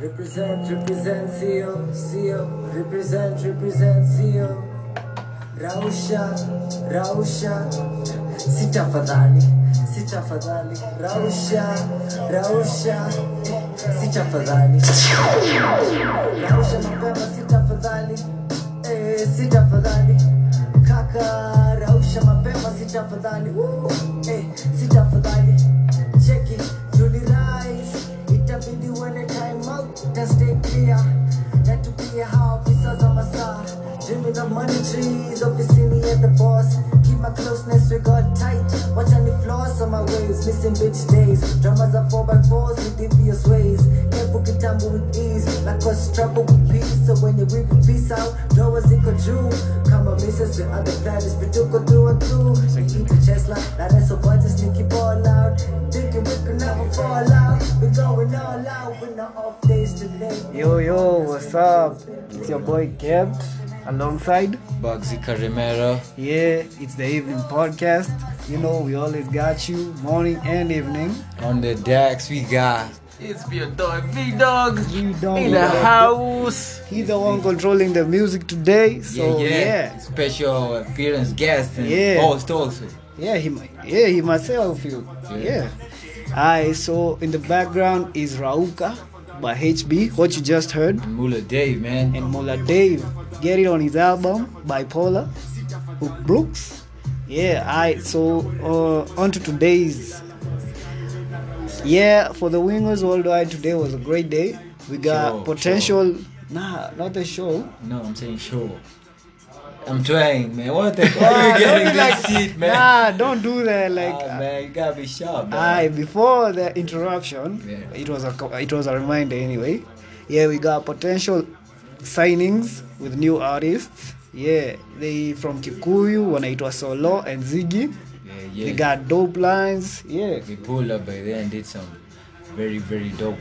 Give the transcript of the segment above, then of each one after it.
Represent, represent, CEO, CEO, Represent, represent, CEO. Rausha, Rausha. Sitafadhali, sitafadhali. Rausha, Rausha. Sitafadhali. Rausha mapema, sitafadhali. Eh, sitafadhali. Kaka, rausha mapema, sitafadhali. Eh, sitafadhali. Check Dreaming of money trees, officini at the boss. Keep my closeness, we got tight. Watch any flaws on my ways, missing bitch days. Dramas are 4x4s with devious ways. Careful kitambo with ease, like cause trouble with peace. So when you reap peace out, drawers iko juu. Kama misses the other planets, vituko through and through. We eat the chest like, that is so budget, sneaky ball out. Thinking we could never fall out. We going all out with no off days today. Yo, yo, what's up? It's your boy Kev alongside. Bugsy Carimero. Yeah, it's the evening podcast. You know, we always got you morning and evening. On the decks, we got. It's your dog, V Dog. You don't In the house. He's the one controlling the music today. So yeah, yeah. yeah, Special appearance guest and Yeah. host also. yeah, he might, yeah, he might myself you. Yeah. Yeah. Alright, so in the background is Rauka by HB, what you just heard, And Mula Dave, man. and Mula Dave. Get it on his album Bipolar, Hook Brooks. Yeah, alright, so uh, on to today's. Yeah, for the Wingers Worldwide, today was a great day. We got Show, potential. Nah, not the show. No, I'm saying show. I'm trying, man. What the fuck are you getting this shit, man? Nah, don't do that. Like, Ah, man, you gotta be sharp, man. Aye, before the interruption, Yeah. it was a it was a reminder anyway. Yeah, we got potential signings with new artists. Yeah, they from Kikuyu, wanaitwa Solo and Ziggy. Yeah, yeah. They got dope lines. Yeah, we pulled up by then and did some very, very dope.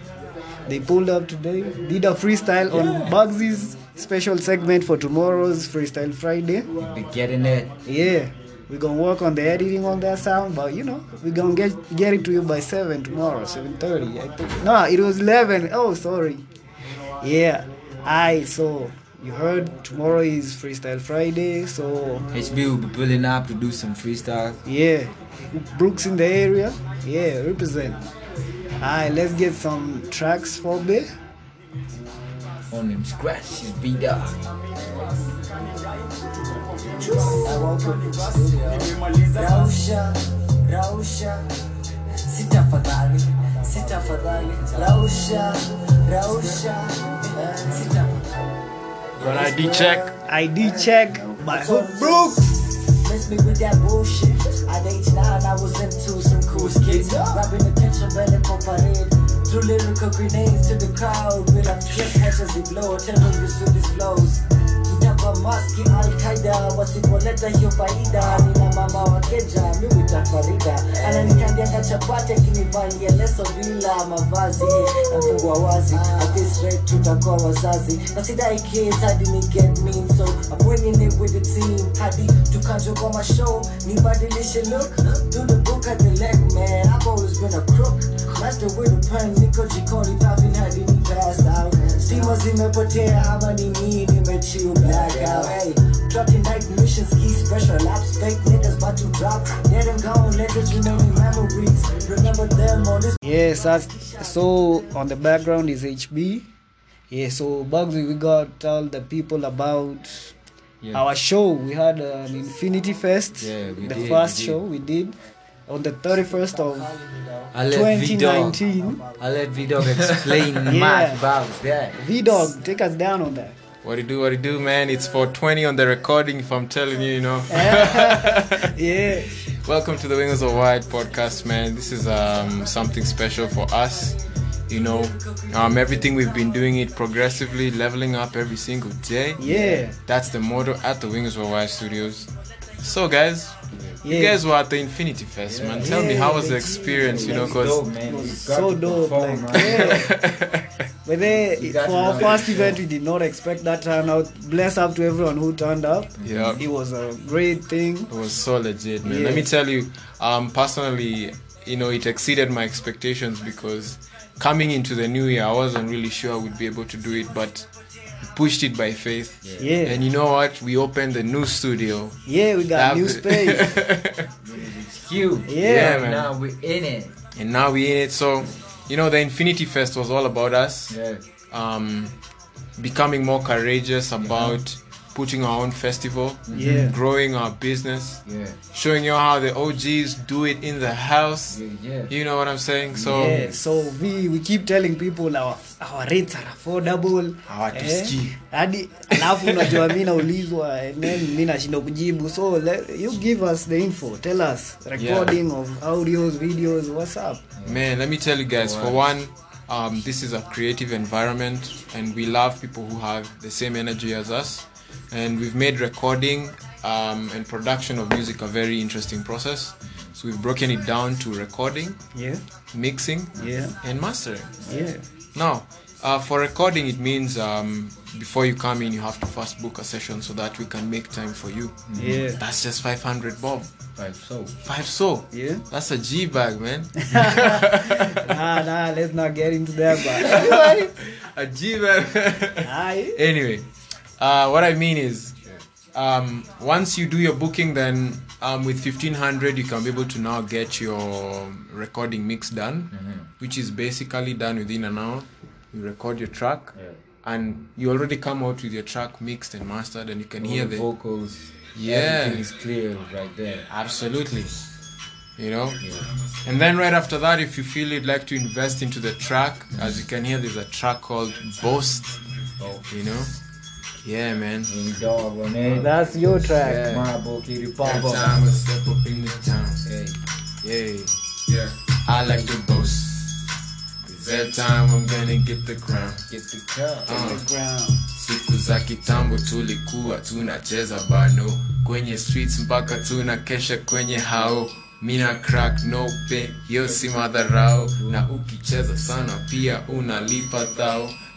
they pulled up today. Did a freestyle on Bugsy's special segment for tomorrow's Freestyle Friday. We be getting it. Yeah, we're gonna work on the editing on that sound, but you know, we're gonna get get it to you by seven tomorrow, seven thirty. I think. No, it was eleven. Oh, sorry. Yeah. I so you heard tomorrow is Freestyle Friday, so HB will be pulling up to do some freestyle. yeah, Brooks in the area. Yeah, represent. Alright, let's get some tracks for me. On him scratch his beat up. Rausha, Rausha, sitafadhali, sitafadhali, Rausha, Rausha, sitafadhali. Got ID check. ID check My Hook Brooks. Miss me with that bullshit. At age nine, I was into some cool skits. Grabbing attention, better parade. Threw lyrical grenades to the crowd. With a flip, watch as he blow. Terrorists with his flows. Maski Al-Qaida wasipoleta hiyo faida. Nina mama wa keja mimi tafarida ananikandianga chapati akinivalia leso bila mavazi. Nafungwa wazi at tutakuwa wazazi. Na kids hadi ni get mean so I'm bringing it with the team. Hadi tukanjo kwa mashow nibadilishe look. Do the book at the leg man. I've always been a crook. Master with a pen niko jikoni puffing hadi ni pass out stima zimepotea ama ni mimi nimechill black out hey trucking night mission ski special laps fake niggas about to drop let them go let us remaining memories remember them on this Yes, that's, so on the background is HB. Yeah, so Bugsy, we got tell the people about Yeah. our show. We had an Infinity Fest, Yeah, we the did, first we did. show we did on the 31st of I let 2019. I let V Dog explain Yeah. much about that. V Dog, take us down on that. What it do, what it do, man? It's 420 on the recording, if I'm telling you, you know. Yeah, Welcome to the Wingers Worldwide podcast, man. This is um, something special for us. You know, um, everything we've been doing it progressively, leveling up every single day. yeah, That's the motto at the Wingers Worldwide Studios. So, guys, you Yeah. guys were at the Infinity Fest, man. Tell me, how was the experience? You know, Dope, because man. We got so dope. perform, Like, yeah. But then, for our first that. event, we did not expect that turnout. Bless up to everyone who turned up. Yeah. It was a great thing. It was so legit, man. Yeah. Let me tell you, um, personally, you know, it exceeded my expectations because coming into the new year, I wasn't really sure I would be able to do it, but we pushed it by faith. Yeah. And you know what? We opened the new studio. Yeah, we got That- new space. It's huge. Yeah, Yeah, man. Now we're in it. and now we're in it. So, you know, the Infinity Fest was all about us Yeah. um, becoming more courageous about putting our own festival, Yeah. growing our business, Yeah. showing you how the OGs do it in the house. Yeah. You know what I'm saying? So, yeah, so we, we keep telling people our, our rates are affordable Hawatusikii. hadi alafu unajua mi naulizwa and then mi nashinda kujibu so let, you give us the info tell us recording of audios videos what's up man, let me tell you guys, for one, um, this is a creative environment, and we love people who have the same energy as us. And we've made recording um, and production of music a very interesting process. So we've broken it down to recording, yeah mixing, yeah and mastering. yeah Now, uh, for recording, it means um, before you come in, you have to first book a session so that we can make time for you. yeah That's just 500 bob. Five so. Five so. yeah That's a G bag, man. nah nah let's not get into that but a G bag. Aye. anyway, uh, what I mean is, um, once you do your booking, then um, with 1500, you can be able to now get your recording mix done, which is basically done within an hour. You record your track. Yeah. and you already come out with your track mixed and mastered and you can All hear the vocals. Yeah. Everything is clear right there. absolutely you know Yeah. and then right after that if you feel you'd like to invest into the track as you can hear there's a track called boast Oh. you know yeah man King dog on it. that's your track Yeah. Kitty Every time I step up in the town Hey. yeah yeah I like to boast 'Cause every time I'm gonna get the crown Get the cup. Uh. the crown. siku za kitambo tulikuwa tunacheza bano kwenye streets mpaka tuna kesha kwenye hao mina crack nope hiyo si madharau na ukicheza sana pia unalipa thao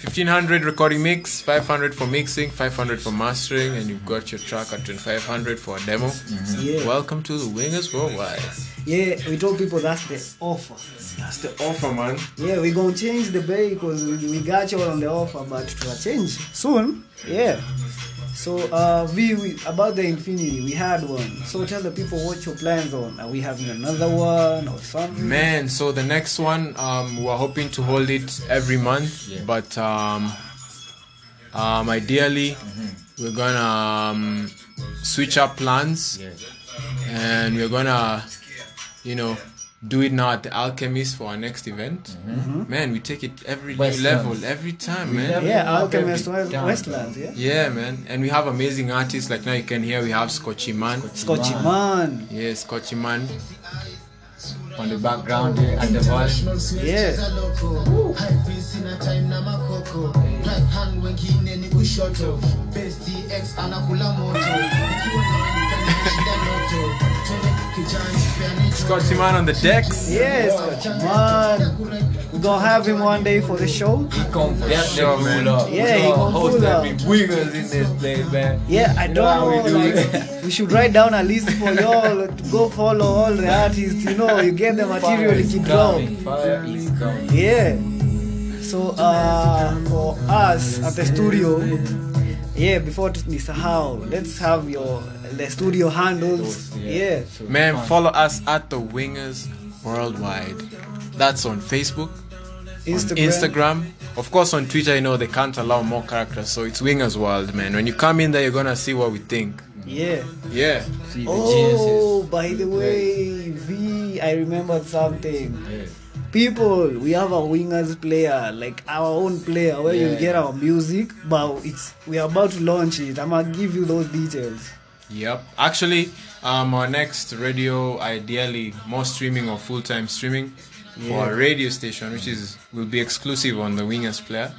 krakino pay Man. so yeah Anyway. man 1500 recording mix 500 for mixing 500 for mastering and you've got your track at 2500 for a demo Yeah. welcome to the wingers worldwide yeah we told people that's the offer that's the offer man yeah we gonna change the bay because we, we got you on the offer but to change soon yeah so uh v we, about the infinity we had one so tell the people what your plans on are we having another one or something man so the next one um we're hoping to hold it every month Yeah. but um um ideally we're gonna um, switch up plans Yeah. and we're gonna you know do it now at the alchemist for our next event. Man we take it every new level every time man. yeah alchemist West- westlands yeah. yeah. Man. And we have amazing artists like now you can hear we have scotchy man. Scotchy man. Yeah scotchy man. On the background here at the voice. yeah. Sina scotchy man on the decks Yes, scotchy man We're gonna have him one day for the show He come definitely Sure, man. pull up. Yeah, he gonna host pull up. every in this place, man. Yeah, I You don't how know. we do like, we should write down a list for y'all to go follow all the artists. You know, you get the material Fire if is you drop. Fire is coming. Yeah. So uh, for us at the studio, yeah. Before to nisahau, let's have your the studio handles. Yeah. So man follow us at the wingers worldwide that's on facebook Instagram. on Instagram. Of course, on Twitter, you know they can't allow more characters, so it's Wingers World, man. When you come in there, you're gonna see what we think. Yeah. Yeah, See the Oh, by the way, V, I remembered something. geniuses. people we have a wingers player like our own player where you get our music but it's we are about to launch it i'm gonna give you those details yep. Actually, um, our next radio, ideally, more streaming or full-time streaming for a radio station, which is will be exclusive on the Wingers player.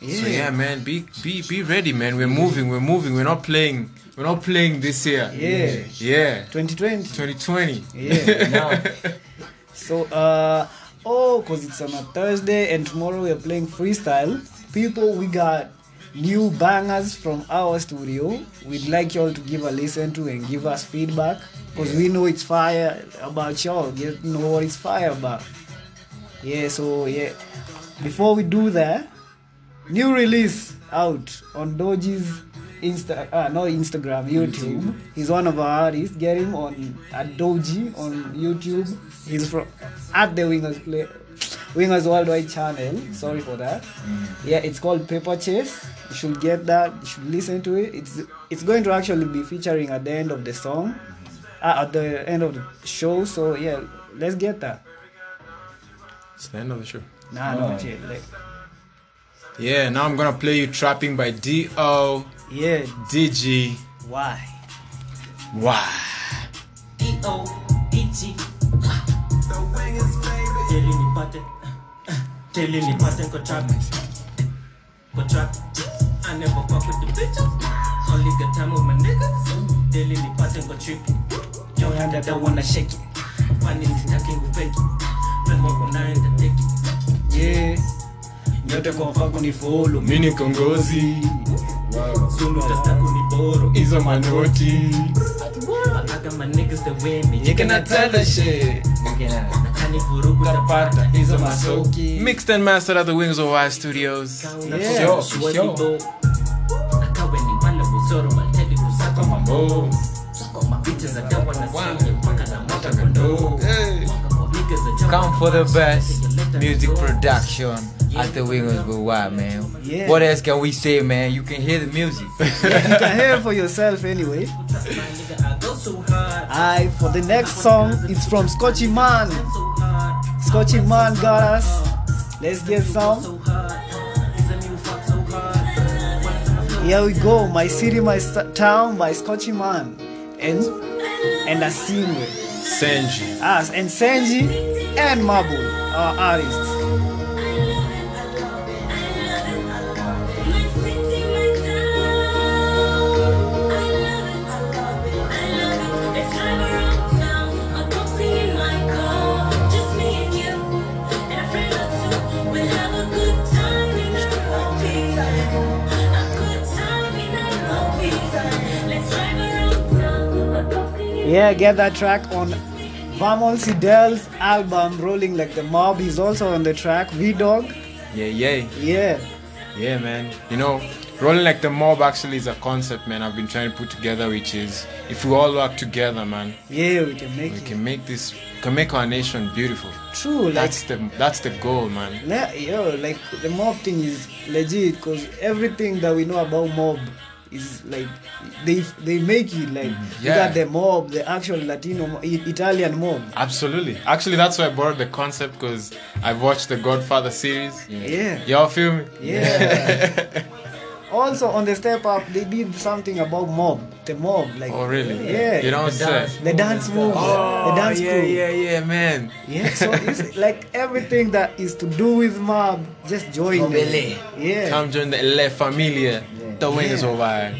Yeah. So Yeah. yeah, man, be be be ready, man. We're moving, we're moving. We're not playing. We're not playing this year. Yeah. Yeah. 2020. 2020. Yeah. Now, So, uh, oh, because it's on a Thursday and tomorrow we're playing freestyle. People, we got new bangers from our studio. We'd like y'all to give a listen to and give us feedback because we know it's fire about y'all. Get know what it's fire about. Yeah, so yeah. Before we do that, new release out on Doji's Insta, uh, no Instagram, YouTube. He's one of our artists. Get him on at Doji on YouTube. He's from at the Wingers Play, Wingers Worldwide channel. Sorry for that. Yeah, it's called Paper Chase. You should get that. You should listen to it. It's it's going to actually be featuring at the end of the song, uh, at the end of the show. So yeah, let's get that. It's the end of the show. Nah, Oh. not yet. Like, Yeah, now I'm gonna play you Trapping by D.O. yeah, DG. why? Why? D-O-E-T Teli Teli nipate kwa trap Kwa trap I never fuck with the bitches. Only got time with my niggas. Teli nipate kwa trip Yo handa da wanna shake it. Fani sitaki ngufeki Fenwa kunaenda teki Yeah. Nyote kwa mfako ni follow. Mi ni kongozi. Sunu tastaku ni boro Hizo manoti. I got my niggas that wear me. You cannot tell the shit. looking at Nakani vurugu tapata Hizo masoki. Mixed and mastered at the Wingers Worldwide Studios. Yeah. Sure, sure. Akawe ni wala buzoro Waltedi kusaka Mambo. Bitches are down when I see you na mota kondo Hey. Niggas are jumping Come for the best music production at the Wingers Go Wild, man. Yeah. What else can we say, man? You can hear the music. you can hear it for yourself anyway. I go so hard Aye, for the next song, it's from Scotchy Man. Scotchy Man got us. Let's get some. so hard Is a new fuck so hard Here we go. My City, My Town by Scotchy Man. And and Asimwe. Senji. Us and Senji and Mabul, our artists. Yeah, get that track on Vamol Sidel's album Rolling Like the Mob. He's also on the track. V Dog. Yeah, yeah. Yeah. Yeah, man. You know, rolling like the mob actually is a concept, man. I've been trying to put together, which is if we all work together, man, Yeah, we can make we it. can make this, can make our nation beautiful. True, like That's the that's the goal, man. Le- yo, like the mob thing is legit because everything that we know about mob is like they they make it like mm-hmm. you Yeah. got the mob, the actual Latino, Italian mob. Absolutely. Actually, that's why I borrowed the concept because I've watched the Godfather series. Yeah, Y'all feel me? yeah. also on the step up, they did something about mob, the mob, like Oh, really? Yeah, You don't The say. dance the dance move, Oh, the dance yeah, crew. yeah, yeah, man. Yeah, so it's like everything that is to do with mob, just join them. Mobile. Yeah, Come join the La Familia. The wings is over.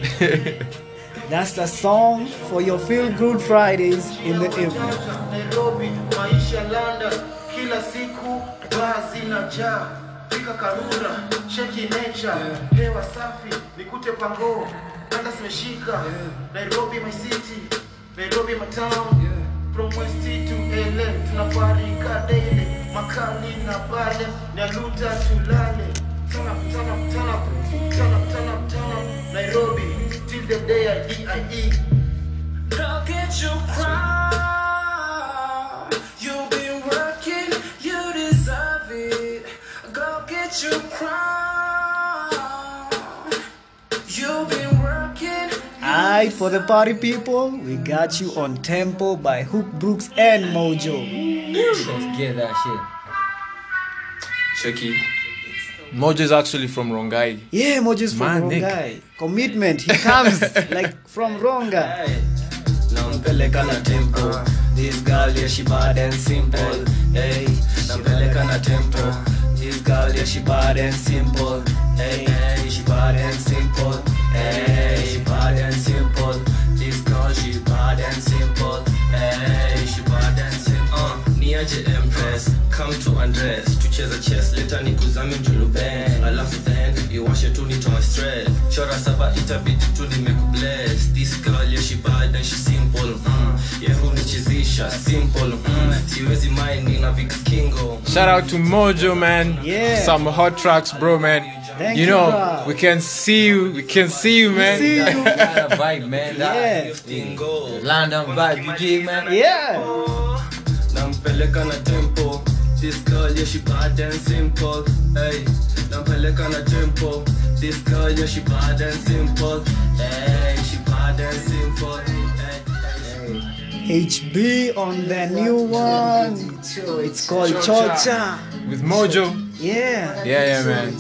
that's the song for your feel good Fridays in the evening. Fika Karura, sheki nature, hewa safi, nikute pango, kanda zimeshika, Nairobi my city, Nairobi my town, from West to LA, tunaparika daily, makali na bale, nyaluta tulale, turn up, turn up, turn up, turn up, turn up, turn up, Nairobi, till the day I D.I.E. Look at you cry. You've been working, you deserve it. Go get you cry. You've been working. Alright, for the party people, we got you on Tempo by Hook Brooks and Mojo. Let's get that shit. Checky. Mojo is actually from Rongai. Yeah, Mojo's from Man, Nick. Rongai. Commitment, he comes like from Ronga. Nampeleka na tempo. This girl, yeah, she bad and simple. Hey, nampeleka na tempo. This girl, yeah, she bad and simple. Hey, hey, she bad and simple. Hey, she bad and simple. This girl, she bad and simple. Hey, she bad and simple. Niaje empress, come to undress. Tucheza chess, leta nikuzame mjulube. Alafu then, iwashe tu nitoa stress. Chora saba itabidi tu nimekubless. This girl, yeah, she bad and she simple. Mm. Yeah, hunichizisha, simple. Mm. Siwezi mind, nina Vic Kingo. Shout out to Mojo, man. Yeah. Some hot tracks, bro, man. Thank you you, know, bro. we can see you. We can see you, man. see you. That vibe, man. That Yeah. Kingo. London vibe, you dig, man? Yeah. Nampeleka na tempo this girl yeah she bad and simple hey nampeleka na tempo this girl yeah she bad and simple hey she bad and simple hey, hey. HB on the new one. It's called Chocha. Chocha. With Mojo. Yeah. Yeah, yeah, man.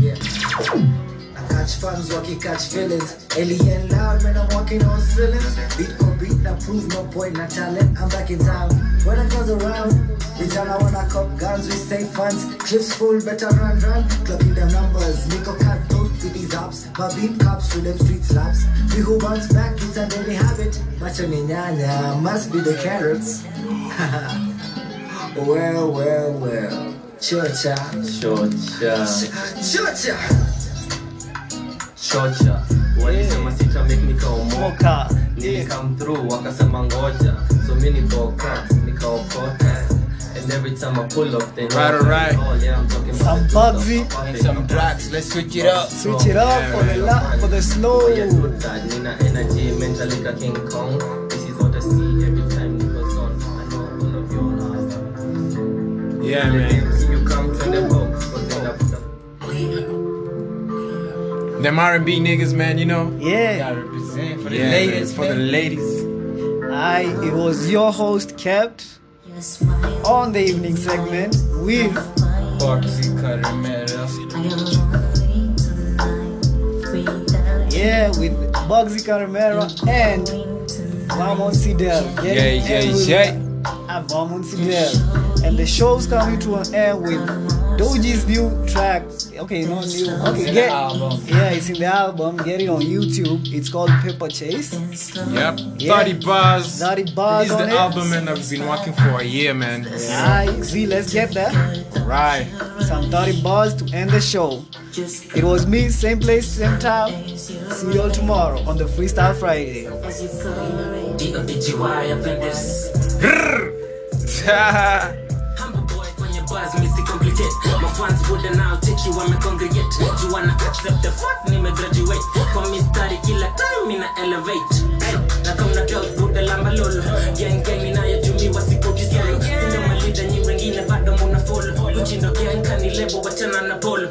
Yeah. I catch fans walking catch feelings. Alien loud, man, I'm walking on ceilings. Beat for beat, now prove no point, not talent. I'm back in town. When I goes around, I wanna cop guns, we stay funds. Clips full, better run, run. Clocking them numbers. Nico cut with these ups. My beat cops to them street slaps. We who bounce back, it's a daily habit. Macho ni nyanya, must be the carrots. well, well, well. Chocha. Chocha. Chocha. Chocha walisema sita make nikaomoka Mocha. nilikam through wakasema ngoja so mi nikoka nikaokota and every time I pull up they know Right, alright. oh, yeah, I'm talking Some about the Bugsy. stuff. Some drugs. Let's switch it up. Switch it up for the la- for the slow. Oh, yeah, good dad. Nina energy, mentally like King Kong. This is what I see every time Nico's on. I know all of you are. Yeah, man. Them R&B niggas, man, you know. Yeah. Gotta represent for the Yeah, ladies, man, for the ladies. I it was your host kept on the evening segment with Boxy Caramel. yeah with Bugsy Caramera and Vamon Sidel. Yeah, yeah, yeah. Vamon Sidel. And the show's coming to an end with Doji's new track. Okay, not new. Okay, in get album. Yeah, it's in the album. Get it on YouTube. It's called Paper Chase. Yep. Yeah. 30 bars. 30 bars This is the it. album, and I've been working for a year, man. Alright, see, let's get there. Right. Some 30 bars to end the show. It was me, same place, same time. See you all tomorrow on the Freestyle Friday. D-O-D-G-Y up in this. Bars misi complicate. Mafans would now take you wame congregate. You wanna accept the fuck? fact nime graduate. Kwa mistari kila time mina elevate. Hey, na kama na buda lamba lolo gang gang inayotumiwa sipo kisolo malida nyi wengine bado muna follow. Kuchindo gang kani lebo wachana na polo.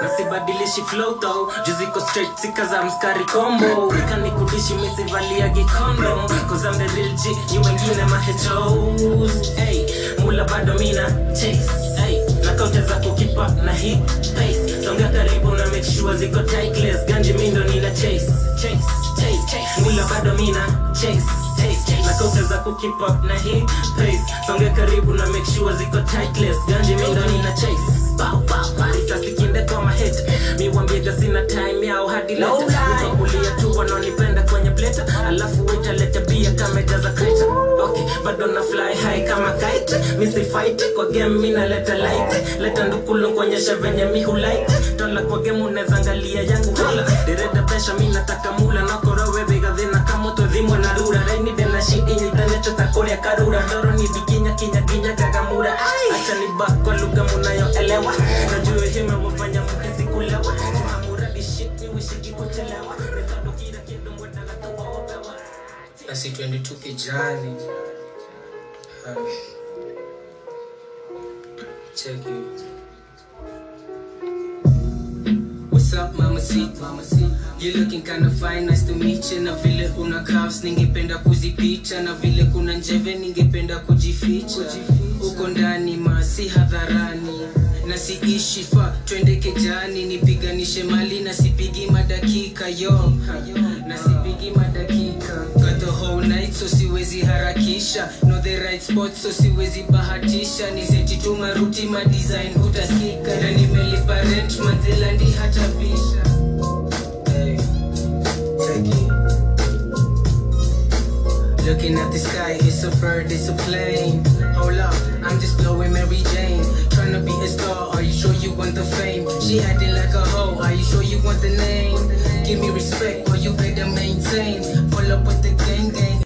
Na sibadilishi flow though. Juziko straight sika za mskari combo kani kudishi misivalia gikondo cause I'm the real G nyi wengine mahechos hey, mula bado mina chase. Hey, na kaunta za kukipa na hit pace. Songa karibu na make sure ziko tightless ganji mindo nina chase chase chase chase mula bado mina chase chase chase. Na kaunta za kukipa na hit pace. Songa karibu na make sure ziko tightless. Ganji mindo nina chase. Bow bow barisa sikinde kama hit. Mi wambiega sina time yao hadi leta nikakulia tu wanaonipenda kwenye alafu alafu waitaleta bia kama jaza kreta okay bado na fly high kama kite. Misi fight kwa game mina leta light. Leta ndukulu kuonyesha venye mi hulaite tola kwa game unaweza angalia yangu hola. Direta pesha mi nataka mula nakorowe bigadhina kamoto dhimwa na rura. Raini dena shidi nyitanete takoria karura. Doro ni dikinya basi twende tu kijani check it What's up, mama C? Mama C. You looking kinda fine, nice to meet you. Na vile una curves, ningependa kuzipicha. Na vile kuna njeve, ningependa kujificha. Uko ndani masi hadharani na siishi fa twende kejani nipiganishe mali na sipigi madakika yo Ha, na sipigi madakika Got the whole night so siwezi harakisha know the right spot so siwezi bahatisha ni seti tu maruti ma design hutaskika na nimelipa rent manzelandi hata pisha hey. Take. Looking at the sky, it's a bird, it's a plane. Hold up, I'm just blowing Mary Jane. To be a star, are you sure you want the fame? She acting like a hoe, are you sure you want the name? Give me respect, or you better maintain. Pull up with the gang gang.